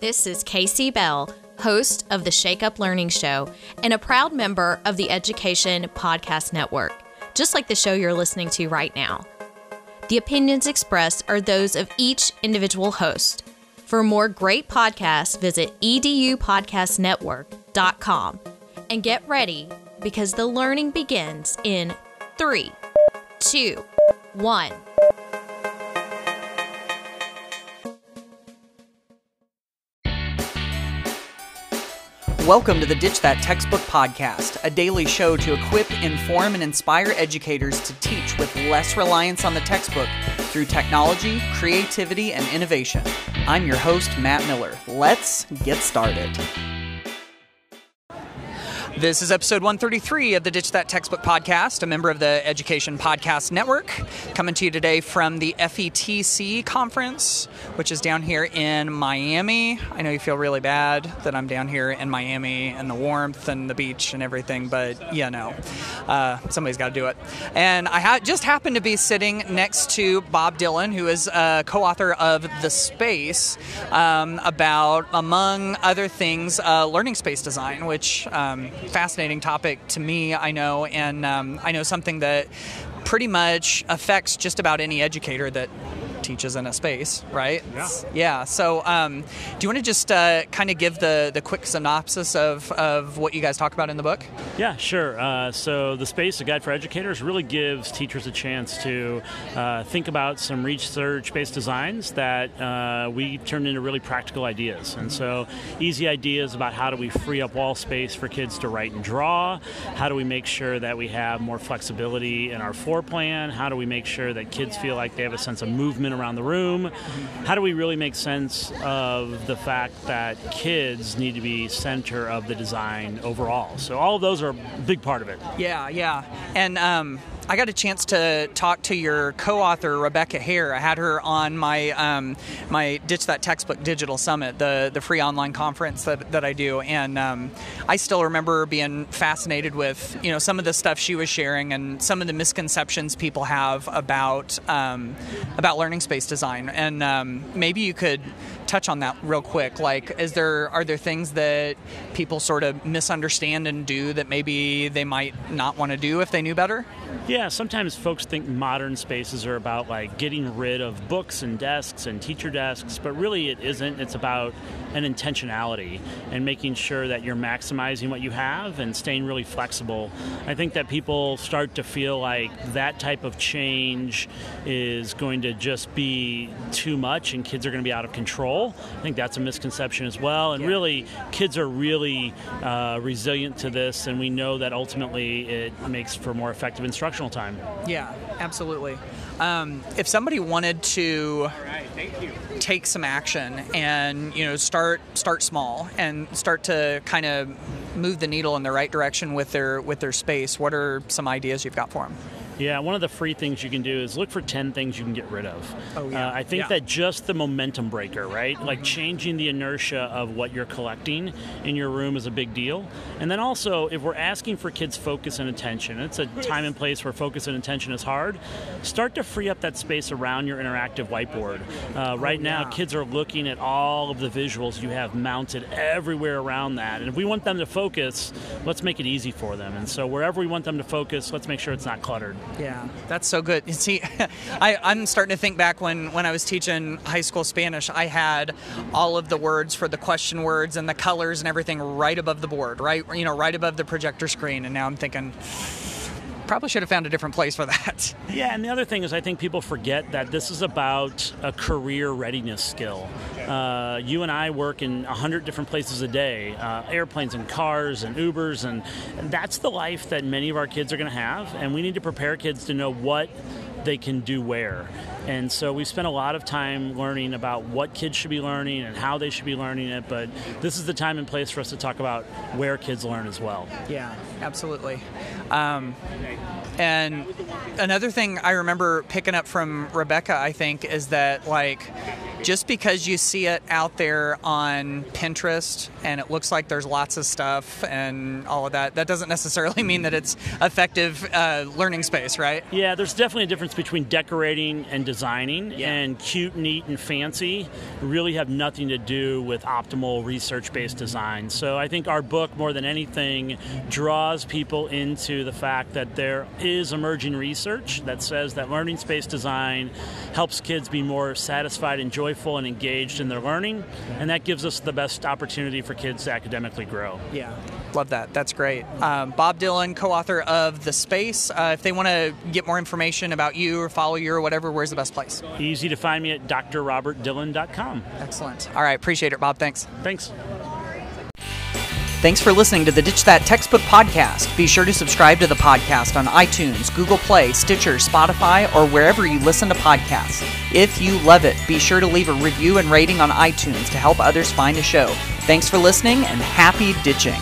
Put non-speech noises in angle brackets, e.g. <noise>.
This is Kasey Bell, host of the Shake Up Learning Show and a proud member of the Education Podcast Network, just like the show you're listening to right now. The opinions expressed are those of each individual host. For more great podcasts, visit edupodcastnetwork.com and get ready because the learning begins in three, two, one. Welcome to the Ditch That Textbook Podcast, a daily show to equip, inform, and inspire educators to teach with less reliance on the textbook through technology, creativity, and innovation. I'm your host, Matt Miller. Let's get started. This is episode 133 of the Ditch That Textbook podcast, a member of the Education Podcast Network, coming to you today from the FETC conference, which is down here in Miami. I know you feel really bad that I'm down here in Miami and the warmth and the beach and everything, but yeah, no, uh, somebody's got to do it. And I ha- just happened to be sitting next to Bob Dillon, who is a co author of The Space, um, about, among other things, uh, learning space design, which um, fascinating topic to me, I know, and um, I know something that pretty much affects just about any educator that teaches in a space, right? Yeah. Yeah. So, um, do you want to just uh, kind of give the, the quick synopsis of, of what you guys talk about in the book? Yeah, sure. Uh, so, The Space, a guide for educators, really gives teachers a chance to uh, think about some research based designs that uh, we turned into really practical ideas. And so, easy ideas about how do we free up wall space for kids to write and draw? How do we make sure that we have more flexibility in our floor plan? How do we make sure that kids feel like they have a sense of movement around the room? How do we really make sense of the fact that kids need to be center of the design overall? So all of those are a big part of it. Yeah, yeah. And um, I got a chance to talk to your co-author Rebecca Hare. I had her on my um, my Ditch That Textbook Digital Summit, the the free online conference that, that I do, and um, I still remember being fascinated with you know some of the stuff she was sharing and some of the misconceptions people have about um, about learning space design. And um, maybe you could touch on that real quick. Like, is there are there things that people sort of misunderstand and do that maybe they might not want to do if they knew better? Yeah, sometimes folks think modern spaces are about like getting rid of books and desks and teacher desks, but really it isn't. It's about an intentionality and making sure that you're maximizing what you have and staying really flexible. I think that people start to feel like that type of change is going to just be too much and kids are going to be out of control. I think that's a misconception as well. And Yeah. really, kids are really uh, resilient to this, and we know that ultimately it makes for more effective instructional time. Yeah, absolutely. Um, if somebody wanted to take some action and you know start start small and start to kind of move the needle in the right direction with their with their space, what are some ideas you've got for them? Yeah, one of the free things you can do is look for 10 things you can get rid of. Oh, yeah. Uh, I think Yeah. that just the momentum breaker, right? Like changing the inertia of what you're collecting in your room is a big deal. And then also, if we're asking for kids' focus and attention, it's a time and place where focus and attention is hard, start to free up that space around your interactive whiteboard. Uh, right now, yeah. kids are looking at all of the visuals you have mounted everywhere around that. And if we want them to focus, let's make it easy for them. And so, wherever we want them to focus, let's make sure it's not cluttered. Yeah, that's so good. You <laughs> see, <laughs> I, I'm starting to think back when, when I was teaching high school Spanish, I had all of the words for the question words and the colors and everything right above the board, right, you know, right above the projector screen. And now I'm thinking, probably should have found a different place for that. <laughs> Yeah, and the other thing is, I think people forget that this is about a career readiness skill. Uh, you and I work in a hundred different places a day, uh, airplanes and cars and Ubers, and, and that's the life that many of our kids are going to have. And we need to prepare kids to know what they can do where. And so we spent a lot of time learning about what kids should be learning and how they should be learning it. But this is the time and place for us to talk about where kids learn as well. Yeah, absolutely. Um, and another thing I remember picking up from Rebecca, I think, is that like just because you see it out there on Pinterest and it looks like there's lots of stuff and all of that, that doesn't necessarily mean that it's effective uh, learning space, right? Yeah, there's definitely a difference between decorating and designing, Yeah. and cute, neat, and fancy really have nothing to do with optimal research based design. So I think our book, more than anything, draws people into the fact that there is emerging research that says that learning space design helps kids be more satisfied and joyful and engaged in their learning, and that gives us the best opportunity for kids to academically grow. Yeah. Love that. That's great. Um, Bob Dillon, co author of The Space. Uh, if they want to get more information about you or follow you or whatever, where's the best place? Easy to find me at drrobertdillon.com. Excellent. All right. Appreciate it, Bob. Thanks. Thanks. Thanks for listening to the Ditch That Textbook podcast. Be sure to subscribe to the podcast on iTunes, Google Play, Stitcher, Spotify, or wherever you listen to podcasts. If you love it, be sure to leave a review and rating on iTunes to help others find the show. Thanks for listening and happy ditching.